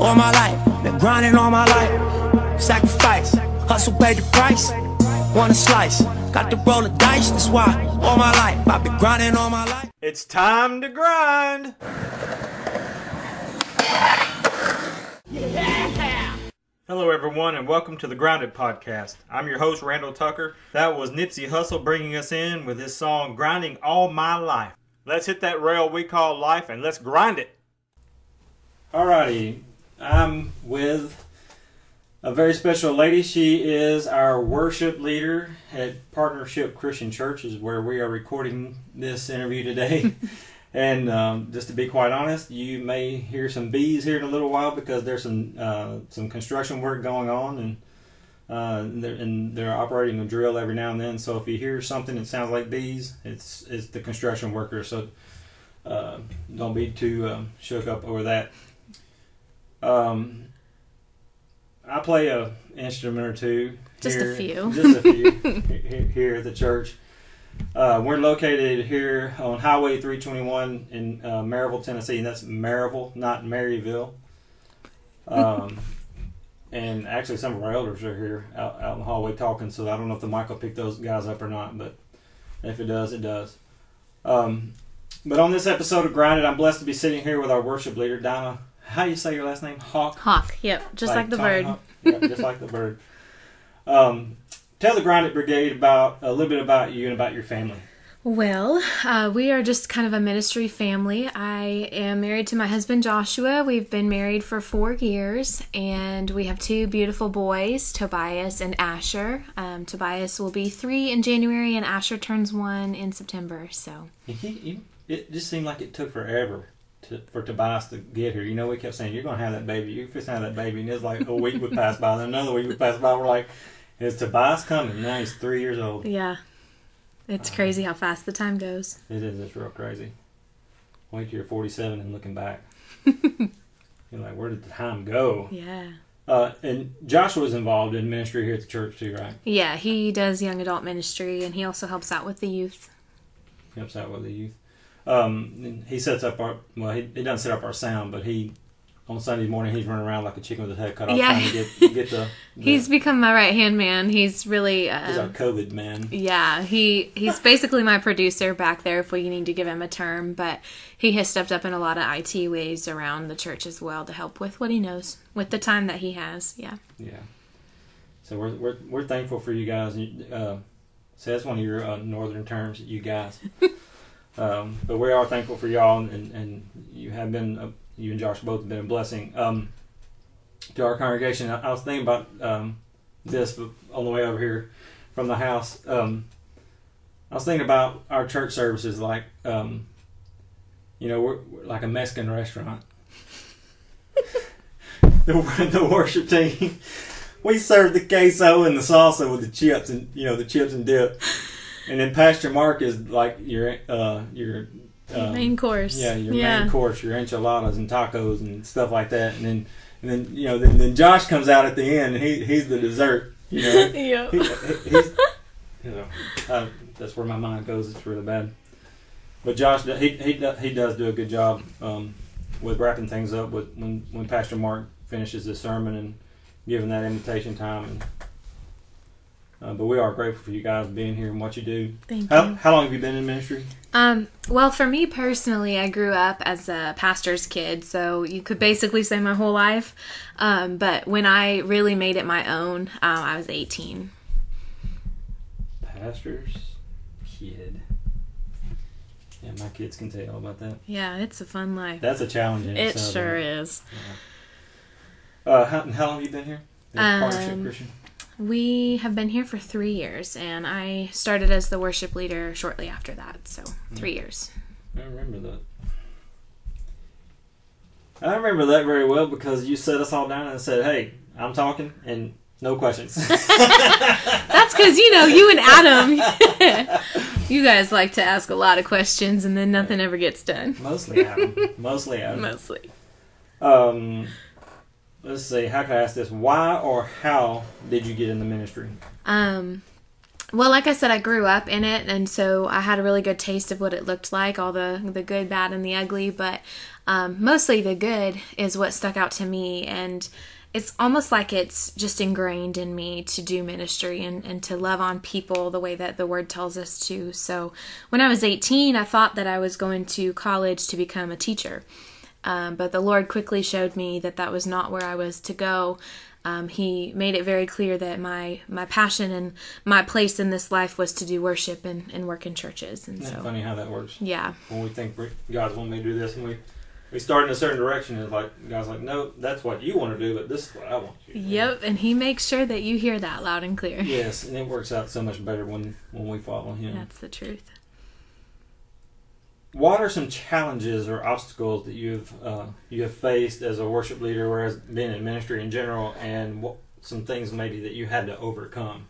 all my life. Been grinding all my life. Sacrifice, hustle paid the price. Want a slice, got to roll the dice. That's why all my life I've been grinding all my life. It's time to grind. Hello, everyone, and welcome to the Grounded Podcast. I'm your host, Randall Tucker. That was Nipsey Hussle bringing us in with his song Grinding All My Life. Let's hit that rail we call life and let's grind it. Alrighty, I'm with a very special lady. She is our worship leader at Partnership Christian Church, is where we are recording this interview today. and um, just to be quite honest, you may hear some bees here in a little while because there's some uh, some construction work going on, and uh, and, they're, and they're operating a drill every now and then. So if you hear something that sounds like bees, it's it's the construction workers. So uh, don't be too um, shook up over that. Um, I play a instrument or two. Just a few. Just a few here, here at the church. Uh, we're located here on Highway 321 in uh, Maryville, Tennessee, and that's Maryville, not Maryville. Um, and actually, some of our elders are here out, out in the hallway talking, so I don't know if the mic will pick those guys up or not, but if it does, it does. Um, but on this episode of Grinded, I'm blessed to be sitting here with our worship leader, Donna. How do you say your last name? Hauck? Hauck, yep, just like, the Tony bird. Hawk. Yep, just like the bird. Um, tell the Grinded Brigade about a little bit about you and about your family. Well, uh, we are just kind of a ministry family. I am married to my husband Joshua. We've been married for four years, and we have two beautiful boys, Tobias and Asher. Um, Tobias will be three in January, and Asher turns one in September. So, it just seemed like it took forever to, for Tobias to get here. You know, we kept saying, "You're going to have that baby. You're going to have that baby," and it's like a week would pass by, then another week would pass by. We're like, "Is Tobias coming?" Now he's three years old. yeah, it's crazy how fast the time goes. It is. It's real crazy. Wait till you're 47 and looking back. you're like, "Where did the time go?" Yeah. Uh, and Joshua's involved in ministry here at the church too, right? Yeah, he does young adult ministry, and he also helps out with the youth. helps out with the youth. Um, he sets up our well, he, he doesn't set up our sound, but he on Sunday morning he's running around like a chicken with his head cut off, Yeah. trying to get get the. the He's become my right hand man. He's really. he's our Um, COVID man. yeah, he he's basically my producer back there if we need to give him a term, but he has stepped up in a lot of IT ways around the church as well to help with what he knows with the time that he has. Yeah. Yeah. So we're we're we're thankful for you guys. and, Uh, so that's one of your uh, northern terms, you guys. um, but we are thankful for y'all, and, and you have been uh, you and Josh both have been a blessing um, to our congregation. I, I was thinking about um, this on the way over here from the house. Um, I was thinking about our church services, like um, you know, we're, we're like a Mexican restaurant. the, the worship team we serve the queso and the salsa with the chips and you know the chips and dip, and then Pastor Mark is like your uh your um, main course. yeah your yeah. main course your enchiladas and tacos and stuff like that, and then and then you know then, then Josh comes out at the end and he he's the dessert you know yeah. he, he- he's you know uh, that's where my mind goes it's really bad, but Josh he he he does do a good job um with wrapping things up with when when Pastor Mark finishes his sermon and giving that invitation time. And, uh, but we are grateful for you guys being here and what you do. Thank How, you. how long have you been in ministry? Um, well, for me personally, I grew up as a pastor's kid, so you could basically say my whole life. Um, but when I really made it my own, um, I was 18. Pastor's kid. Yeah, my kids can tell you all about that. Yeah, it's a fun life. That's a challenge. It itself, sure is. Uh, how, how long have you been here? At Partnership Um, Christian. We have been here for three years, and I started as the worship leader shortly after that. So three years. I remember that. I remember that very well because you set us all down and said, "Hey, I'm talking and no questions." That's because you know you and Adam, you guys like to ask a lot of questions, and then nothing ever gets done. Mostly Adam. Mostly Adam. Mostly. Um, let's see. How can I ask this? Why or how did you get in the ministry? Um, well, like I said, I grew up in it, and so I had a really good taste of what it looked like, all the the good, bad, and the ugly. But um, mostly the good is what stuck out to me, and it's almost like it's just ingrained in me to do ministry and, and to love on people the way that the word tells us to. So when I was 18, I thought that I was going to college to become a teacher. Um, but the Lord quickly showed me that that was not where I was to go. Um, he made it very clear that my my passion and my place in this life was to do worship and, and work in churches. And Isn't so, funny how that works? yeah, When we think God's want me to do this, and we we start in a certain direction, and it's like God's like, no, that's what you want to do, but this is what I want you to do. yep. And he makes sure that you hear that loud and clear. Yes, and it works out so much better when when we follow Him. That's the truth. What are some challenges or obstacles that you've uh, you have faced as a worship leader, or as being in ministry in general, and what some things maybe that you had to overcome?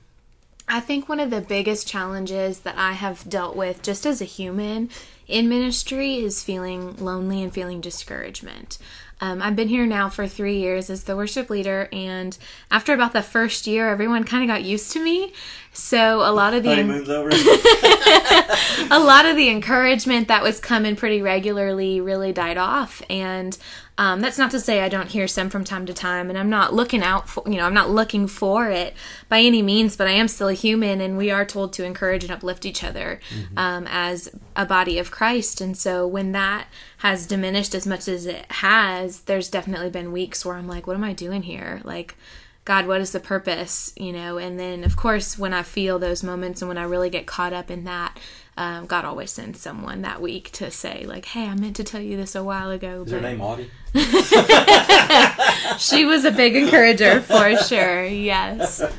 I think one of the biggest challenges that I have dealt with just as a human in ministry is feeling lonely and feeling discouragement. Um, I've been here now for three years as the worship leader, and after about the first year, everyone kind of got used to me. So a lot of the Honeymoon's over. a lot of the encouragement that was coming pretty regularly really died off and um, that's not to say I don't hear some from time to time, and I'm not looking out for, you know, I'm not looking for it by any means, but I am still a human, and we are told to encourage and uplift each other um, as a body of Christ. And so when that has diminished as much as it has, there's definitely been weeks where I'm like, what am I doing here? Like, God, what is the purpose? You know, and then of course, when I feel those moments and when I really get caught up in that, um, God always sends someone that week to say, like, hey, I meant to tell you this a while ago. Is her but- name Audie? she was a big encourager for sure. Yes.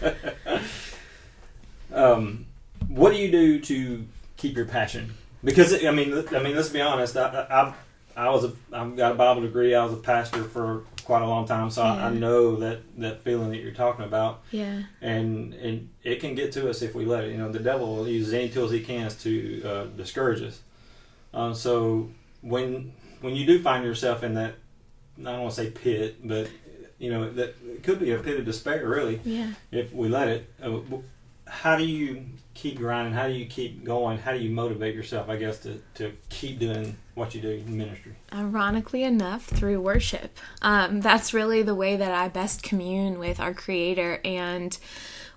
Um, what do you do to keep your passion? Because I mean, I mean, let's be honest. I, I, I was a, I've got a Bible degree. I was a pastor for quite a long time, so I, I know that that feeling that you're talking about, Yeah. and and it can get to us if we let it. You know, the devil will use any tools he can to uh, discourage us. Um, so when when you do find yourself in that, I don't want to say pit, but you know that it could be a pit of despair, really Yeah. if we let it. Uh, how do you keep grinding? How do you keep going? How do you motivate yourself? I guess to, to keep doing what you do in ministry. Ironically enough, through worship. Um, that's really the way that I best commune with our Creator. And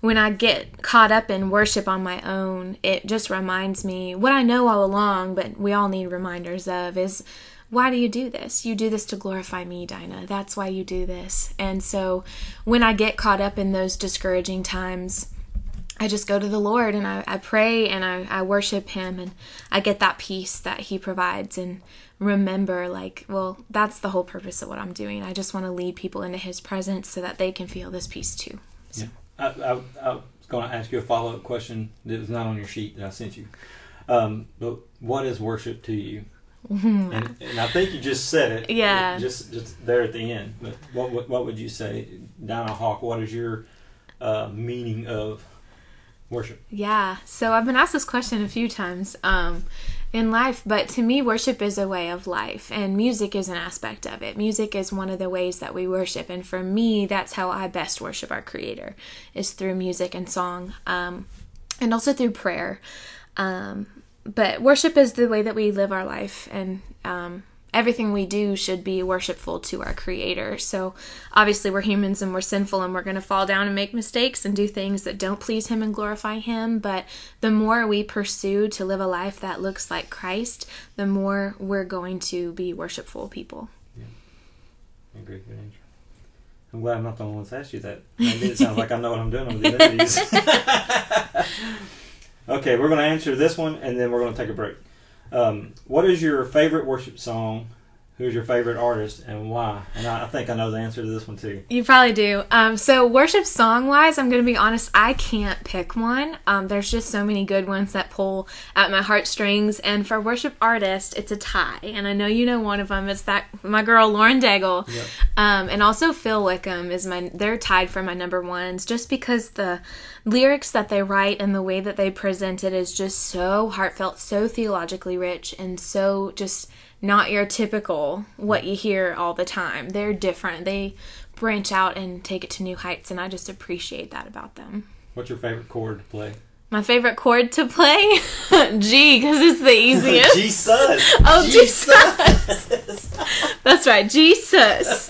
when I get caught up in worship on my own, it just reminds me what I know all along, but we all need reminders of is why do you do this? You do this to glorify me, Dinah. That's why you do this. And so when I get caught up in those discouraging times, I just go to the Lord and I, I pray and I, I worship Him and I get that peace that He provides and remember, like, well, that's the whole purpose of what I'm doing. I just want to lead people into His presence so that they can feel this peace too. Yeah. I, I, I was going to ask you a follow up question that was not on your sheet that I sent you. Um, but what is worship to you? and, and I think you just said it. Yeah. Just just there at the end. But what what, what would you say, Dinah Hauck? What is your uh, meaning of worship? Yeah, so I've been asked this question a few times um, in life, but to me, worship is a way of life, and music is an aspect of it. Music is one of the ways that we worship, and for me, that's how I best worship our Creator, is through music and song, um, and also through prayer. Um, but worship is the way that we live our life, and um, everything we do should be worshipful to our creator. So obviously we're humans and we're sinful and we're going to fall down and make mistakes and do things that don't please him and glorify him, but the more we pursue to live a life that looks like Christ, the more we're going to be worshipful people. A great good answer. I'm glad I'm not the one that's asked you that. Maybe it sounds like I know what I'm doing on these interviews. okay, we're going to answer this one and then we're going to take a break. Um, what is your favorite worship song? Who's your favorite artist and why? And I, I think I know the answer to this one too. You probably do. Um, so worship song wise, I'm going to be honest, I can't pick one. Um, there's just so many good ones that pull at my heartstrings. And for worship artist, it's a tie. And I know you know one of them. It's that my girl Lauren Daigle, Yep. um, and also Phil Wickham is my. They're tied for my number ones just because the lyrics that they write and the way that they present it is just so heartfelt, so theologically rich, and so just not your typical what you hear all the time. They're different. They branch out and take it to new heights, and I just appreciate that about them. What's your favorite chord to play? My favorite chord to play? G, because it's the easiest. Jesus. Oh, Jesus. That's right, Jesus.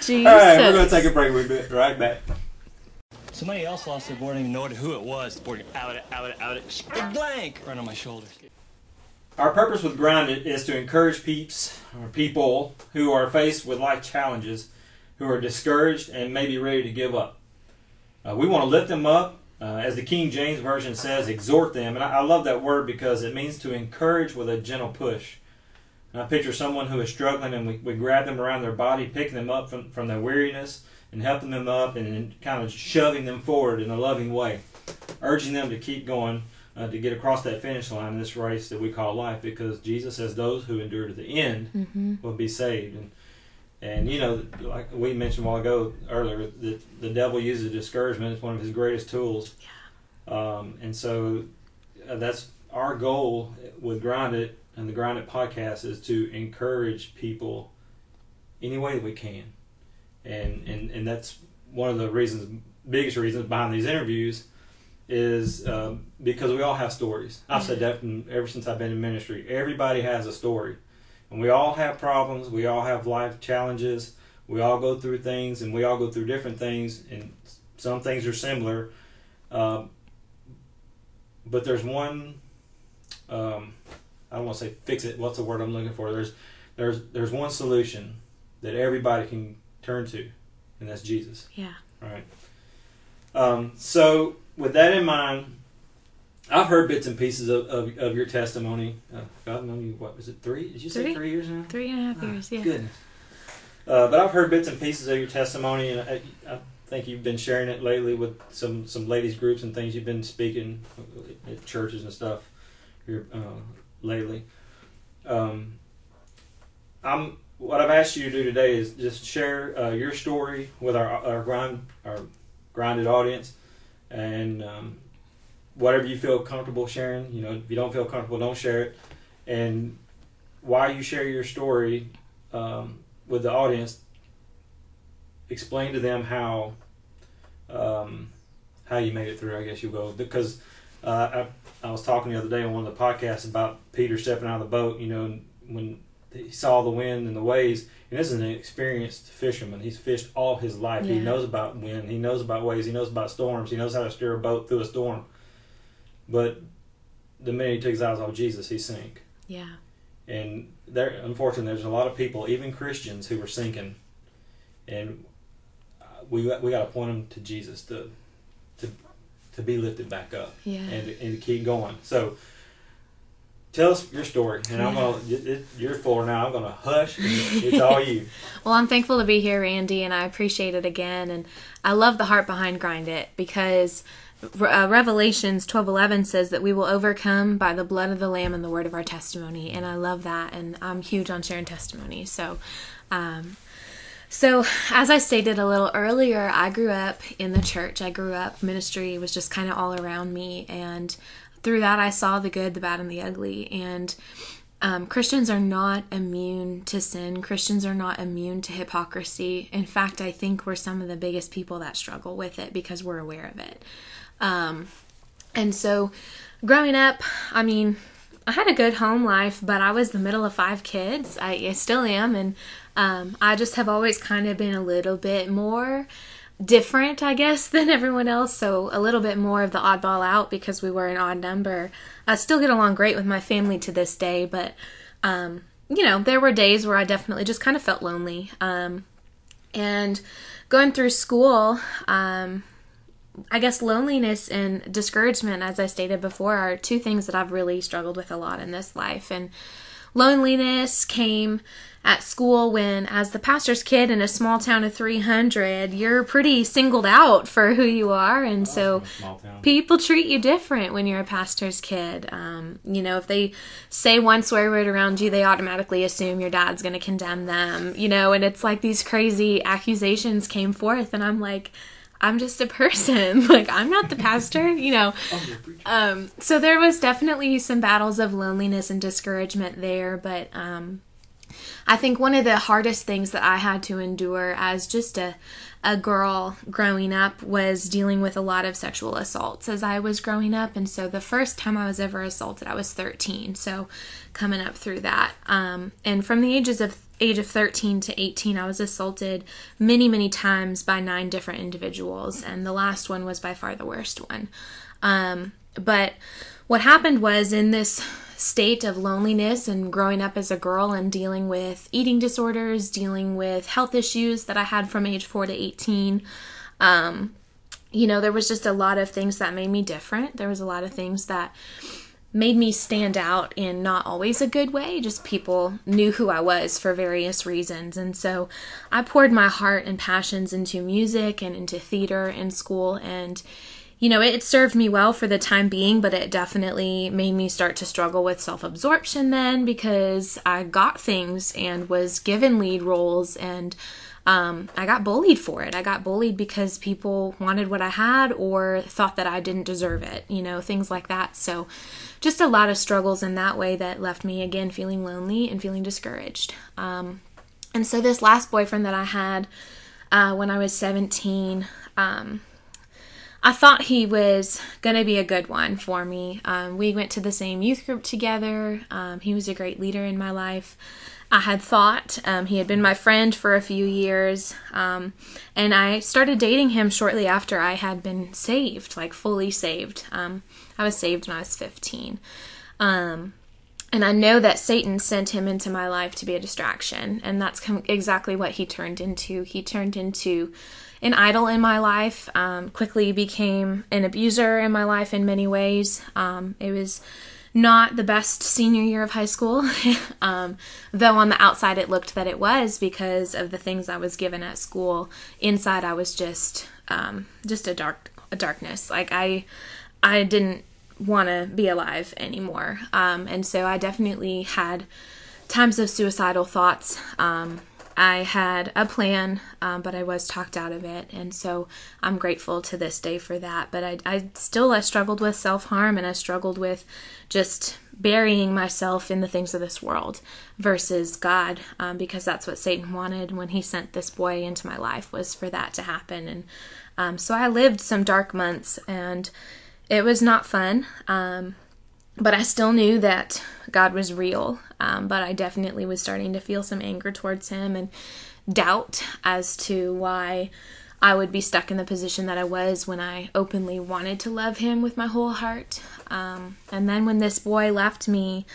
Jesus. All right, we're gonna take a break. We'll be right back. Somebody else lost their board and even know who it was. The board out it, out it, out it, big blank right on my shoulder. Our purpose with Grounded is to encourage peeps or people who are faced with life challenges, who are discouraged and maybe ready to give up. Uh, we want to lift them up, uh, as the King James Version says, exhort them. And I, I love that word because it means to encourage with a gentle push. And I picture someone who is struggling and we, we grab them around their body, picking them up from, from their weariness and helping them up and, and kind of shoving them forward in a loving way, urging them to keep going uh, to get across that finish line in this race that we call life because Jesus says those who endure to the end Mm-hmm. will be saved. And, and you know, like we mentioned a while ago earlier, the, the devil uses discouragement as one of his greatest tools. Um, and so uh, that's our goal with Grind It and the Grind It podcast is to encourage people any way that we can. And, and, and that's one of the reasons, biggest reasons behind these interviews is um, because we all have stories. I've said that from, ever since I've been in ministry. Everybody has a story. And we all have problems. We all have life challenges. We all go through things, and we all go through different things. And some things are similar. Um, but there's one. Um, I don't want to say fix it. What's the word I'm looking for? There's there's there's one solution that everybody can turn to, and that's Jesus. Yeah. Right. Um, so, with that in mind, I've heard bits and pieces of, of, of your testimony. Uh, God known you, what was it, three? Did you say Three. three years now? Three and a half years, yeah. Goodness. Uh, but I've heard bits and pieces of your testimony, and I, I think you've been sharing it lately with some, some ladies groups and things. You've been speaking at churches and stuff here uh, lately. Um, I'm what I've asked you to do today is just share uh, your story with our our grind our grounded audience, and um, whatever you feel comfortable sharing. You know, if you don't feel comfortable, don't share it. And while you share your story um, with the audience, explain to them how um, how you made it through. I guess you will because uh, I I was talking the other day on one of the podcasts about Peter stepping out of the boat. You know, when he saw the wind and the waves. And this is an experienced fisherman. He's fished all his life. He knows about wind. He knows about waves. He knows about storms. He knows how to steer a boat through a storm. But the minute he took his eyes off Jesus, he sank. Yeah. And there, unfortunately, there's a lot of people, even Christians, who were sinking, and we we got to point them to Jesus to to to be lifted back up Yeah. and and to keep going. So. Tell us your story, and I'm gonna. It, it, you're full now. I'm gonna hush. It's all you. Well, I'm thankful to be here, Randy, and I appreciate it again. And I love the heart behind Grind It because uh, Revelations 12:11 says that we will overcome by the blood of the Lamb and the word of our testimony. And I love that, and I'm huge on sharing testimony. So, um, so as I stated a little earlier, I grew up in the church. I grew up ministry was just kind of all around me, and through that, I saw the good, the bad, and the ugly. And um, Christians are not immune to sin. Christians are not immune to hypocrisy. In fact, I think we're some of the biggest people that struggle with it because we're aware of it. Um, and so, growing up, I mean, I had a good home life, but I was the middle of five kids. I, I still am, and um, I just have always kind of been a little bit more different, I guess, than everyone else. So a little bit more of the oddball out because we were an odd number. I still get along great with my family to this day, but um, you know, there were days where I definitely just kind of felt lonely. Um, and going through school, um, I guess loneliness and discouragement, as I stated before, are two things that I've really struggled with a lot in this life. And loneliness came at school when, as the pastor's kid in a small town of 300, you're pretty singled out for who you are. And so people treat you different when you're a pastor's kid. Um, you know, if they say one swear word around you, they automatically assume your dad's going to condemn them, you know, and it's like these crazy accusations came forth. And I'm like, I'm just a person. like, I'm not the pastor, you know. Um, so there was definitely some battles of loneliness and discouragement there, but um, I think one of the hardest things that I had to endure as just a a girl growing up was dealing with a lot of sexual assaults as I was growing up. And so the first time I was ever assaulted, I was 13. So coming up through that. Um, and from the ages of age of 13 to 18, I was assaulted many, many times by nine different individuals. And the last one was by far the worst one. Um, but what happened was in this state of loneliness and growing up as a girl and dealing with eating disorders, dealing with health issues that I had from age 4 to 18. Um, you know, there was just a lot of things that made me different. There was a lot of things that made me stand out in not always a good way. Just people knew who I was for various reasons. And so I poured my heart and passions into music and into theater in school. And you know, it served me well for the time being, but it definitely made me start to struggle with self absorption then because I got things and was given lead roles and um, I got bullied for it. I got bullied because people wanted what I had or thought that I didn't deserve it, you know, things like that. So, just a lot of struggles in that way that left me again feeling lonely and feeling discouraged. Um, and so, this last boyfriend that I had uh, when I was 17, um, I thought he was going to be a good one for me. Um, we went to the same youth group together. Um, he was a great leader in my life. I had thought um, he had been my friend for a few years, um, and I started dating him shortly after I had been saved, like fully saved. Um, I was saved when I was 15. Um, and I know that Satan sent him into my life to be a distraction, and that's com- exactly what he turned into. He turned into an idol in my life, um, quickly became an abuser in my life in many ways. Um, it was not the best senior year of high school, um, though on the outside it looked that it was because of the things I was given at school. Inside, I was just um, just a dark a darkness. Like I I didn't want to be alive anymore, um, and so I definitely had times of suicidal thoughts. Um, I had a plan, um, but I was talked out of it, and so I'm grateful to this day for that. But I, I still I struggled with self harm, and I struggled with just burying myself in the things of this world versus God, um, because that's what Satan wanted when he sent this boy into my life was for that to happen, and um, so I lived some dark months, and it was not fun. Um, but I still knew that God was real. Um, but I definitely was starting to feel some anger towards Him and doubt as to why I would be stuck in the position that I was when I openly wanted to love Him with my whole heart. Um, and then when this boy left me,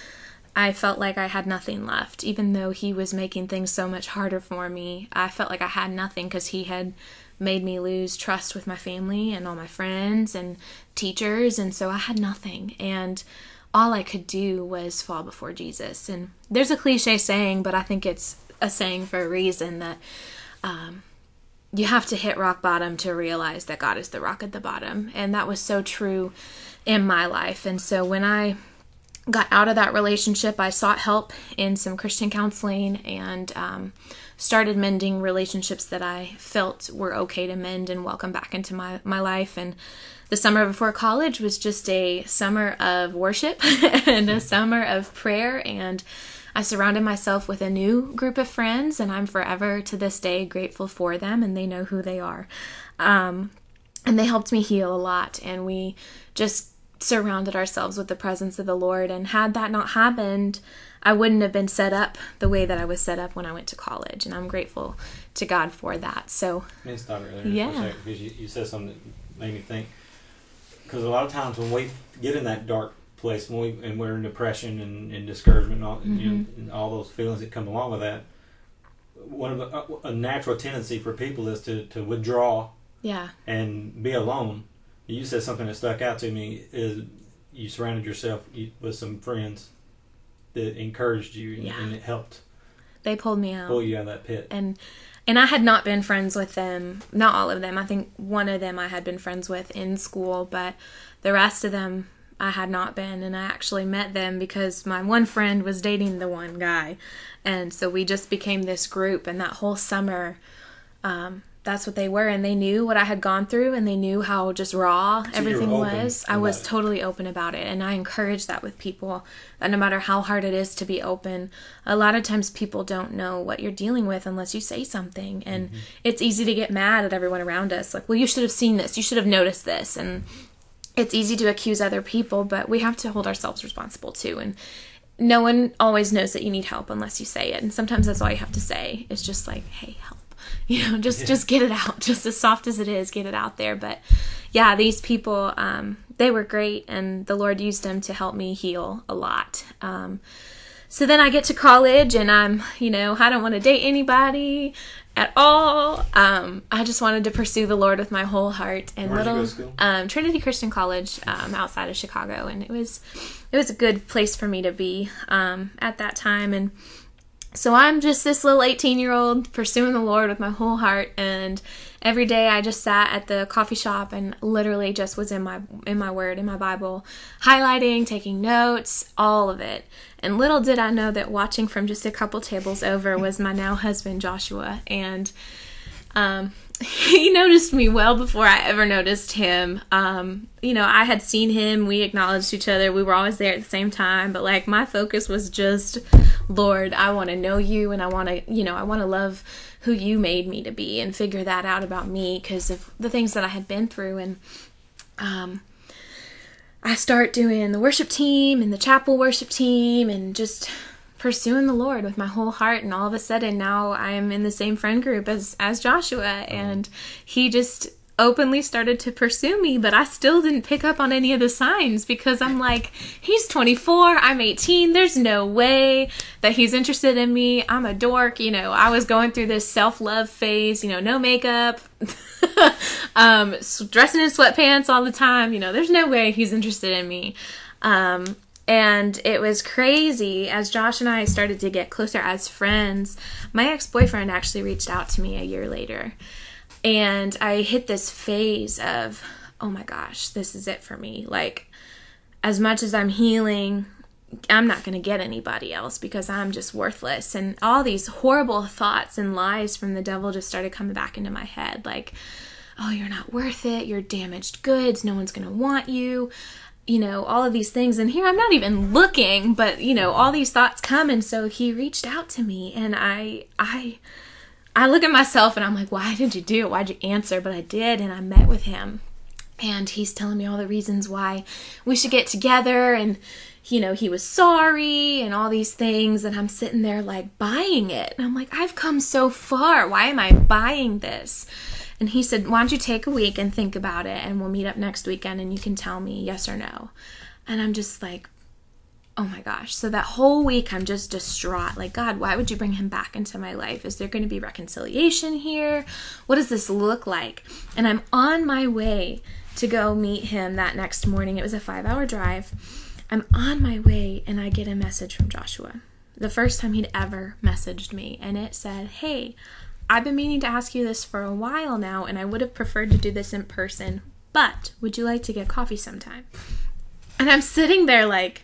I felt like I had nothing left. Even though he was making things so much harder for me, I felt like I had nothing because he had made me lose trust with my family and all my friends and teachers. And so I had nothing. And all I could do was fall before Jesus. And there's a cliche saying, but I think it's a saying for a reason that um, you have to hit rock bottom to realize that God is the rock at the bottom. And that was so true in my life. And so when I got out of that relationship, I sought help in some Christian counseling and um, started mending relationships that I felt were okay to mend and welcome back into my, my life. And the summer before college was just a summer of worship and a summer of prayer and I surrounded myself with a new group of friends, and I'm forever to this day grateful for them, and they know who they are. Um, and they helped me heal a lot, and we just surrounded ourselves with the presence of the Lord. And had that not happened, I wouldn't have been set up the way that I was set up when I went to college, and I'm grateful to God for that. So, Let me stop right Yeah. for a second because you, you said something that made me think. Because a lot of times when we get in that dark place, when we and we're in depression and, and discouragement, and all, you know, Mm-hmm. and all those feelings that come along with that, one of the, a, a natural tendency for people is to, to withdraw yeah, and be alone. You said something that stuck out to me is you surrounded yourself with some friends that encouraged you and, Yeah. and it helped they pulled me out. pull you out of that pit. and and I had not been friends with them, not all of them. I think one of them I had been friends with in school, but the rest of them I had not been. And I actually met them because my one friend was dating the one guy. And so we just became this group. And that whole summer, um, that's what they were and they knew what I had gone through and they knew how just raw everything was. I was it. totally open about it and I encourage that with people that no matter how hard it is to be open, a lot of times people don't know what you're dealing with unless you say something and Mm-hmm. it's easy to get mad at everyone around us like, "Well, you should have seen this. You should have noticed this." And it's easy to accuse other people, but we have to hold ourselves responsible too and no one always knows that you need help unless you say it and sometimes that's all you have to say is just like hey help you know just just get it out. Just as soft as it is get it out there. But yeah these people um, they were great and the lord used them to help me heal a lot. Um, so then i get to college and i'm you know i don't want to date anybody at all. Um, i just wanted to pursue the lord with my whole heart. And go little um, Trinity Christian College um, outside of Chicago, and it was it was a good place for me to be um, at that time. And so I'm just this little 18 year old pursuing the Lord with my whole heart, and every day I just sat at the coffee shop and literally just was in my in my Word in my Bible, highlighting, taking notes, all of it. And little did I know that watching from just a couple tables over was my now husband Joshua, and um, he noticed me well before I ever noticed him. Um, you know, I had seen him, we acknowledged each other, we were always there at the same time, but like my focus was just, Lord, I want to know you and I want to, you know, I want to love who you made me to be and figure that out about me because of the things that I had been through. And, um, I start doing the worship team and the chapel worship team and just pursuing the Lord with my whole heart and all of a sudden now I am in the same friend group as as Joshua and he just openly started to pursue me but I still didn't pick up on any of the signs because I'm like he's 24 I'm 18 there's no way that he's interested in me I'm a dork you know. I was going through this self-love phase you know no makeup um dressing in sweatpants all the time you know there's no way he's interested in me. Um and it was crazy as Josh and I started to get closer as friends. My ex boyfriend actually reached out to me a year later. And I hit this phase of, oh my gosh, this is it for me. Like, as much as I'm healing, I'm not going to get anybody else because I'm just worthless. And all these horrible thoughts and lies from the devil just started coming back into my head. Like, oh, you're not worth it. You're damaged goods. No one's going to want you you know all of these things. And here i'm not even looking but you know all these thoughts come. And so he reached out to me and i i i look at myself and i'm like why did you do it? Why'd you answer? But i did and i met with him. And he's telling me all the reasons why we should get together. And you know he was sorry and all these things. And i'm sitting there like buying it. And i'm like i've come so far. Why am i buying this and he said why don't you take a week and think about it and we'll meet up next weekend and you can tell me yes or no and i'm just like oh my gosh. So that whole week I'm just distraught. Like, God, why would you bring him back into my life? Is there going to be reconciliation here? What does this look like? And I'm on my way to go meet him that next morning. It was a five hour drive. I'm on my way and I get a message from Joshua. The first time he'd ever messaged me. And it said, Hey, I've been meaning to ask you this for a while now, and I would have preferred to do this in person, but would you like to get coffee sometime? And I'm sitting there like,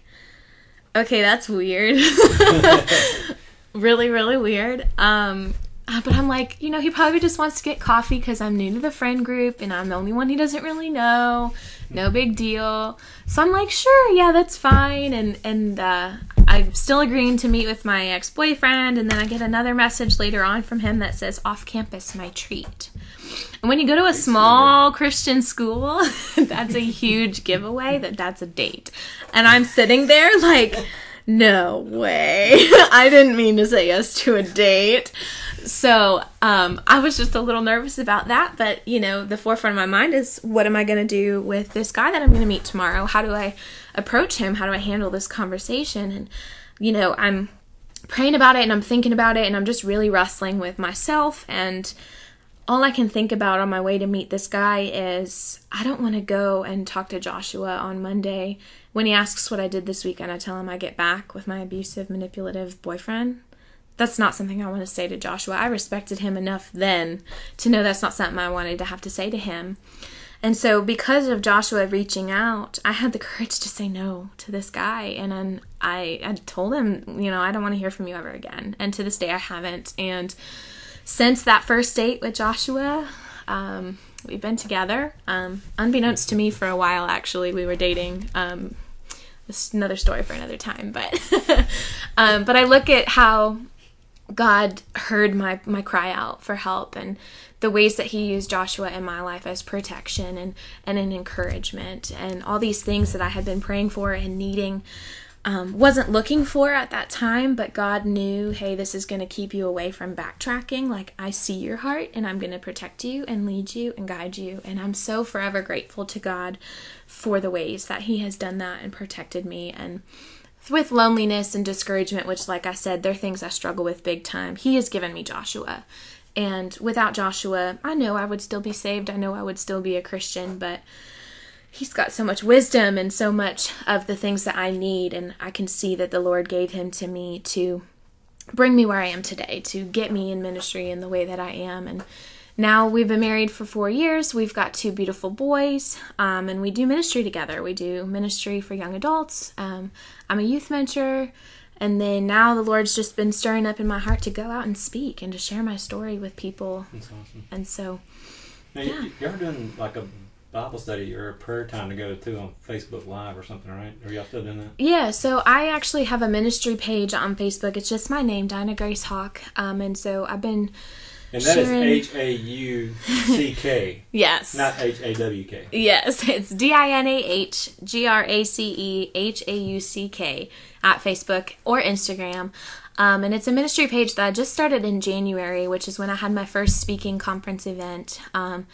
okay, that's weird. really, really weird. Um, uh, but I'm like, you know, he probably just wants to get coffee because I'm new to the friend group and I'm the only one he doesn't really know. No big deal. So I'm like, sure, yeah, that's fine. And and uh, I'm still agreeing to meet with my ex boyfriend. And then I get another message later on from him that says, off campus, my treat. And when you go to a small Christian school, that's a huge giveaway that that's a date. And I'm sitting there like, no way. I didn't mean to say yes to a date. So um, I was just a little nervous about that. But, you know, the forefront of my mind is what am I going to do with this guy that I'm going to meet tomorrow? How do I approach him? How do I handle this conversation? And, you know, I'm praying about it and I'm thinking about it and I'm just really wrestling with myself and all I can think about on my way to meet this guy is I don't want to go and talk to Joshua on Monday. When he asks what I did this weekend, I tell him I get back with my abusive, manipulative boyfriend. That's not something I want to say to Joshua. I respected him enough then to know that's not something I wanted to have to say to him. And so, because of Joshua reaching out, I had the courage to say no to this guy. And I, I told him, you know, I don't want to hear from you ever again. And to this day, I haven't. And since that first date with Joshua, um, we've been together. Um, unbeknownst to me, for a while, actually, we were dating. Um, another story for another time, but um, but I look at how God heard my my cry out for help and the ways that he used Joshua in my life as protection and and an encouragement and all these things that I had been praying for and needing um, wasn't looking for at that time, but God knew, hey, this is going to keep you away from backtracking. Like, I see your heart and I'm going to protect you and lead you and guide you. And I'm so forever grateful to God for the ways that He has done that and protected me. And with loneliness and discouragement, which, like I said, they're things I struggle with big time, He has given me Joshua. And without Joshua, I know I would still be saved. I know I would still be a Christian, but he's got so much wisdom and so much of the things that I need. And I can see that the Lord gave him to me to bring me where I am today, to get me in ministry in the way that I am. And now we've been married for four years. We've got two beautiful boys, um, and we do ministry together. We do ministry for young adults. Um, I'm a youth mentor. And then now the Lord's just been stirring up in my heart to go out and speak and to share my story with people. That's awesome. And so, Now, Yeah. you, you're doing like a Bible study or a prayer time to go to on Facebook Live or something, right? Are y'all still doing that? Yeah, so I actually have a ministry page on Facebook. It's just my name, Dinah Grace Hauck. Um, and so I've been, And that is Sharon- H A U C K, yes. not H A W K. Yes, it's D I N A H G R A C E H A U C K at Facebook or Instagram. Um, and it's a ministry page that I just started in January, which is when I had my first speaking conference event. Um,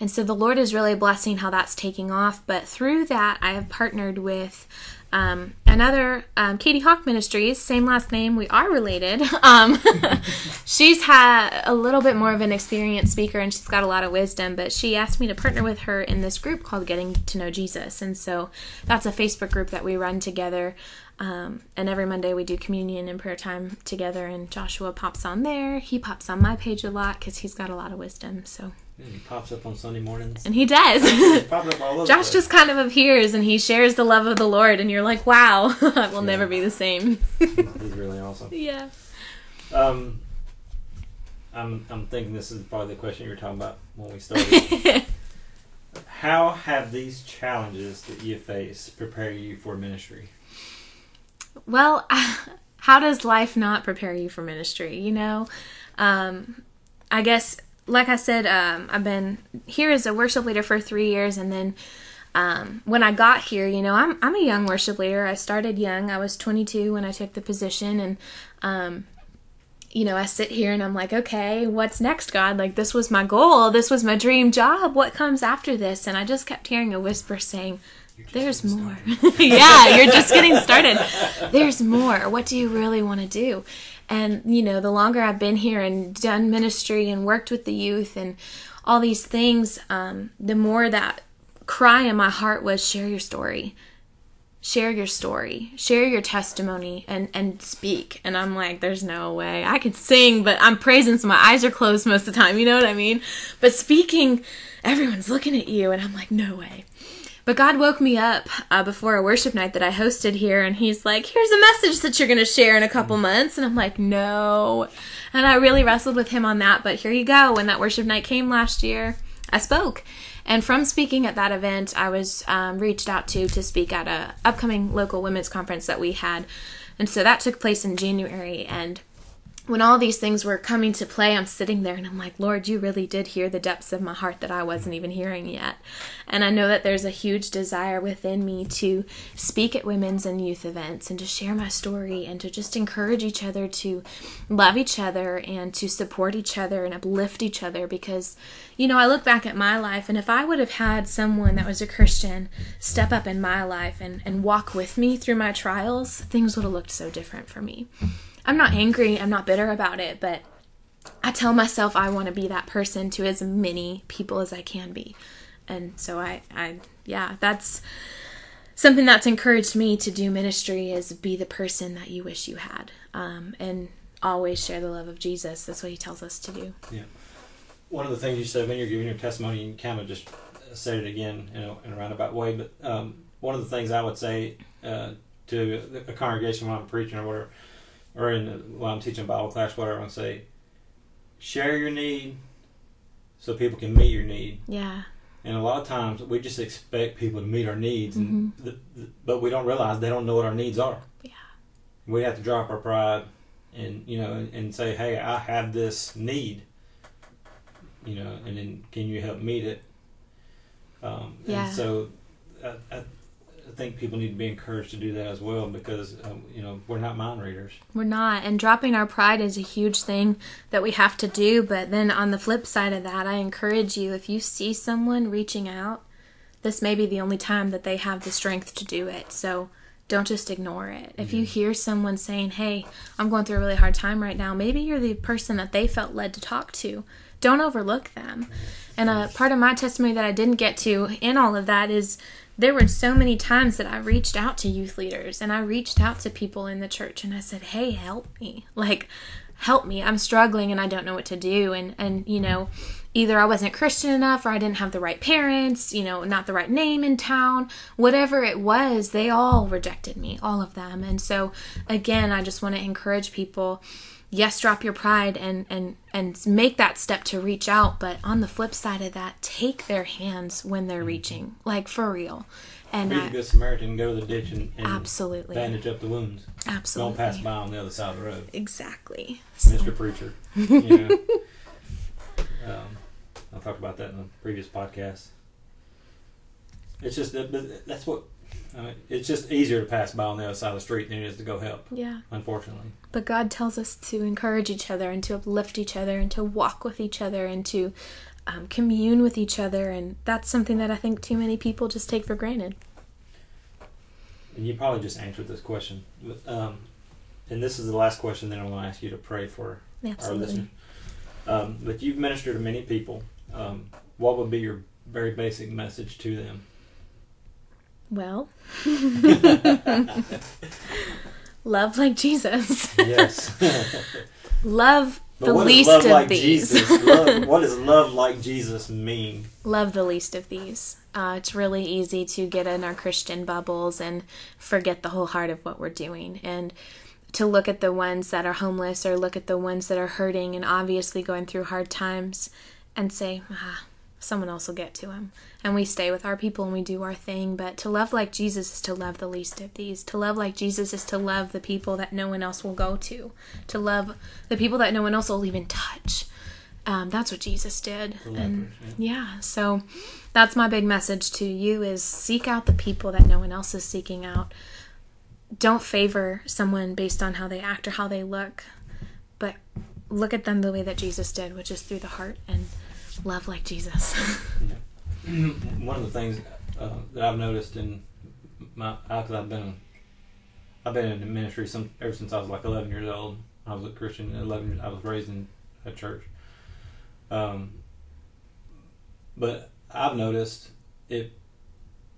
and so the Lord is really blessing how that's taking off. But through that, I have partnered with um, another um, Katie Hauck Ministries, same last name. We are related. Um, she's had a little bit more of an experienced speaker and she's got a lot of wisdom, but she asked me to partner with her in this group called Getting to Know Jesus. And so that's a Facebook group that we run together. Um, and every Monday we do communion and prayer time together. And Joshua pops on there. He pops on my page a lot because he's got a lot of wisdom. So, And he pops up on Sunday mornings. and he does. He's popping up all over the Josh just kind of appears and he shares the love of the Lord, and you're like, wow, I will never be the same. He's really awesome. yeah. Um, I'm I'm thinking this is probably the question you were talking about when we started. How have these challenges that you face prepare you for ministry? Well, how does life not prepare you for ministry? You know, um, I guess, like I said, um, I've been here as a worship leader for three years, and then um, when I got here, you know, I'm I'm a young worship leader. I started young. I was 22 when I took the position, and um, you know, I sit here and I'm like, okay, what's next, God? Like, this was my goal. This was my dream job. What comes after this? And I just kept hearing a whisper saying, there's more. yeah, you're just getting started. There's more. What do you really want to do? And, you know, the longer I've been here and done ministry and worked with the youth and all these things, um, the more that cry in my heart was share your story. Share your story. Share your testimony and and speak. And i'm like there's no way. I can sing but i'm praising so my eyes are closed most of the time. You know what i mean? But speaking everyone's looking at you and i'm like no way but god woke me up uh, before a worship night that i hosted here and he's like here's a message that you're going to share in a couple months. And i'm like no. And i really wrestled with him on that but here you go. When that worship night came last year i spoke. And from speaking at that event, I was um, reached out to to speak at a upcoming local women's conference that we had, and so that took place in January. And when all these things were coming to play, I'm sitting there and I'm like, Lord, you really did hear the depths of my heart that I wasn't even hearing yet. And I know that there's a huge desire within me to speak at women's and youth events and to share my story and to just encourage each other to love each other and to support each other and uplift each other because, you know, I look back at my life and if I would have had someone that was a Christian step up in my life and, and walk with me through my trials, things would have looked so different for me. I'm not angry, I'm not bitter about it, but I tell myself I want to be that person to as many people as I can be. And so I I yeah, that's something that's encouraged me to do ministry is be the person that you wish you had. Um, and always share the love of Jesus. That's what he tells us to do. Yeah. One of the things you said when you're giving your testimony, you kind of just said it again, you know, in a roundabout way. But um, one of the things I would say uh, to a congregation when I'm preaching or whatever, or in while I'm teaching Bible class, whatever, I would say, share your need so people can meet your need. Yeah. And a lot of times we just expect people to meet our needs, and mm-hmm. th- th- but we don't realize they don't know what our needs are. Yeah. We have to drop our pride and you know and, and say, "Hey, I have this need." You know, and then can you help meet it? Um, Yeah. And so, I, I, I think people need to be encouraged to do that as well because um, you know we're not mind readers. We're not. And dropping our pride is a huge thing that we have to do. But then on the flip side of that, I encourage you if you see someone reaching out, this may be the only time that they have the strength to do it. So don't just ignore it. If you hear someone saying, Hey, I'm going through a really hard time right now, maybe you're the person that they felt led to talk to. Don't overlook them. And a part of my testimony that I didn't get to in all of that is there were so many times that I reached out to youth leaders and I reached out to people in the church and I said, "Hey, help me." Like help me. I'm struggling and I don't know what to do and and you know, either I wasn't Christian enough or I didn't have the right parents, you know, not the right name in town, whatever it was, they all rejected me, all of them. And so again, I just want to encourage people yes drop your pride and and and make that step to reach out but on the flip side of that take their hands when they're reaching like for real and Be the I, good Samaritan, go to the ditch and, and Absolutely. bandage up the wounds. absolutely Don't pass by on the other side of the road. exactly Mr. Preacher. You know? um, I talked about that in the previous podcast. It's just that that's what I mean, it's just easier to pass by on the other side of the street than it is to go help. yeah Unfortunately, but god tells us to encourage each other and to uplift each other and to walk with each other and to um, commune with each other and that's something that i think too many people just take for granted and you probably just answered this question. But, um, and this is the last question. that I'm going to ask you to pray for our absolutely listeners. Um, but you've ministered to many people. Um, what would be your very basic message to them? Well love like jesus Yes. love But the least love of like these Jesus? Love, what does love like Jesus mean? love the least of these. Uh, it's really easy to get in our Christian bubbles and forget the whole heart of what we're doing. And to look at the ones that are homeless or look at the ones that are hurting and obviously going through hard times and say, ah, someone else will get to them. And we stay with our people and we do our thing. But to love like Jesus is to love the least of these. To love like Jesus is to love the people that no one else will go to. To love the people that no one else will even touch. Um, that's what Jesus did. And lepers, yeah, so that's my big message to you is seek out the people that no one else is seeking out. Don't favor someone based on how they act or how they look, but look at them the way that Jesus did, which is through the heart and love like Jesus. One of the things uh, that I've noticed in my, because I've been, I've been in the ministry some ever since I was like 11 years old. I was a Christian. at 11. years- I was raised in a church. Um, but I've noticed it.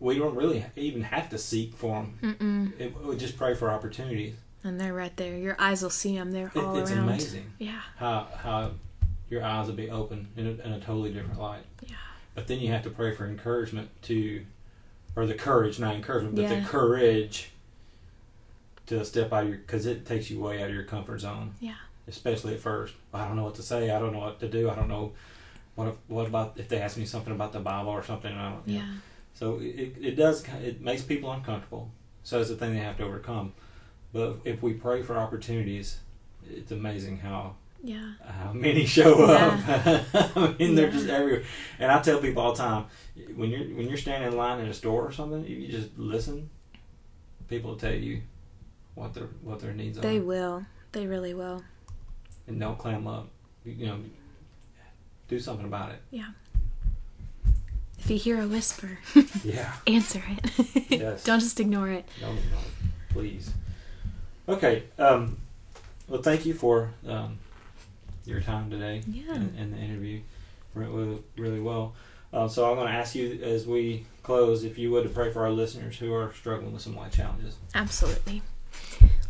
We don't really even have to seek for them. It, we just pray for opportunities. and they're right there. Your eyes will see them. They're It, all it's around. amazing Yeah, how how your eyes will be open in a, in a totally different light. yeah, But then you have to pray for encouragement to, or the courage, not encouragement, but Yeah. the courage to step out of your, because it takes you way out of your comfort zone, yeah, especially at first. I don't know what to say. I don't know what to do. I don't know what if, what about if they ask me something about the Bible or something. I don't, you know. yeah. So it, it does it makes people uncomfortable. So it's a thing they have to overcome. But if we pray for opportunities, it's amazing how Yeah. how many show up. I mean, they're Yeah. just everywhere. And I tell people all the time, when you're when you're standing in line in a store or something, you just listen. People will tell you what their what their needs They are, They will. They really will. and don't clam up. You, know, do something about it. Yeah. If you hear a whisper, Yeah. answer it. Yes. Don't just ignore it. No, no, please. Okay. Um, well, thank you for um, your time today Yeah. and, and the interview. Went really, really well. Uh, so I'm going to ask you as we close, if you would, to pray for our listeners who are struggling with some life challenges. Absolutely.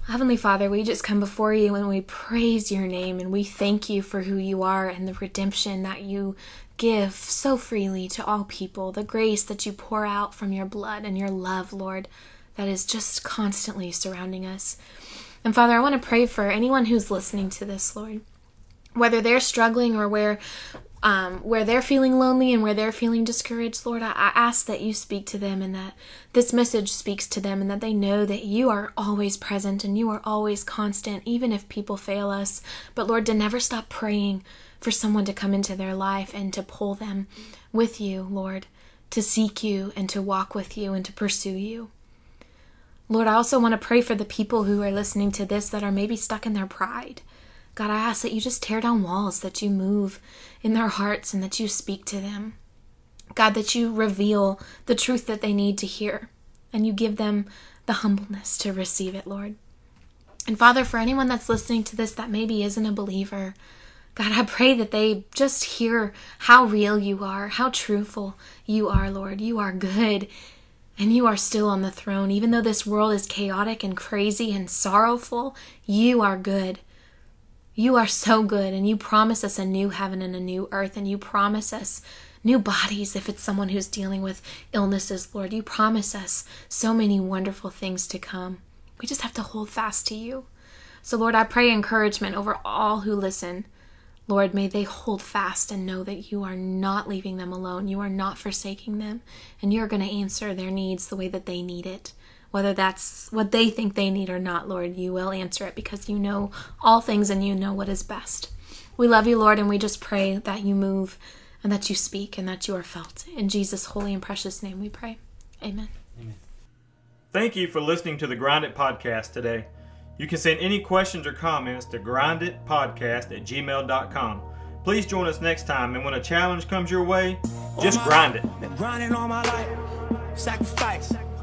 Heavenly Father, we just come before you and we praise your name and we thank you for who you are and the redemption that you give so freely to all people, the grace that you pour out from your blood and your love, Lord, that is just constantly surrounding us. And Father, I want to pray for anyone who's listening to this, Lord. Whether they're struggling or where um, where they're feeling lonely and where they're feeling discouraged, Lord, I, I ask that you speak to them and that this message speaks to them and that they know that you are always present and you are always constant, even if people fail us. But Lord, to never stop praying for someone to come into their life and to pull them with you, Lord, to seek you and to walk with you and to pursue you. Lord, I also want to pray for the people who are listening to this that are maybe stuck in their pride God, I ask that you just tear down walls, that you move in their hearts, and that you speak to them. God, that you reveal the truth that they need to hear, and you give them the humbleness to receive it, Lord. And Father, for anyone that's listening to this that maybe isn't a believer, God, I pray that they just hear how real you are, how truthful you are, Lord. You are good and you are still on the throne. Even though this world is chaotic and crazy and sorrowful, you are good. You are so good, and you promise us a new heaven and a new earth, and you promise us new bodies if it's someone who's dealing with illnesses, Lord. You promise us so many wonderful things to come. We just have to hold fast to you. So, Lord, I pray encouragement over all who listen. Lord, may they hold fast and know that you are not leaving them alone. You are not forsaking them, and you're going to answer their needs the way that they need it whether that's what they think they need or not, Lord, you will answer it because you know all things and you know what is best. We love you, Lord, and we just pray that you move and that you speak and that you are felt. In Jesus' holy and precious name we pray. Amen. Amen. Thank you for listening to the Grind It Podcast today. You can send any questions or comments to grinditpodcast at gmail.com. Please join us next time, and when a challenge comes your way, just grind it. Been grinding all my life, sacrifice.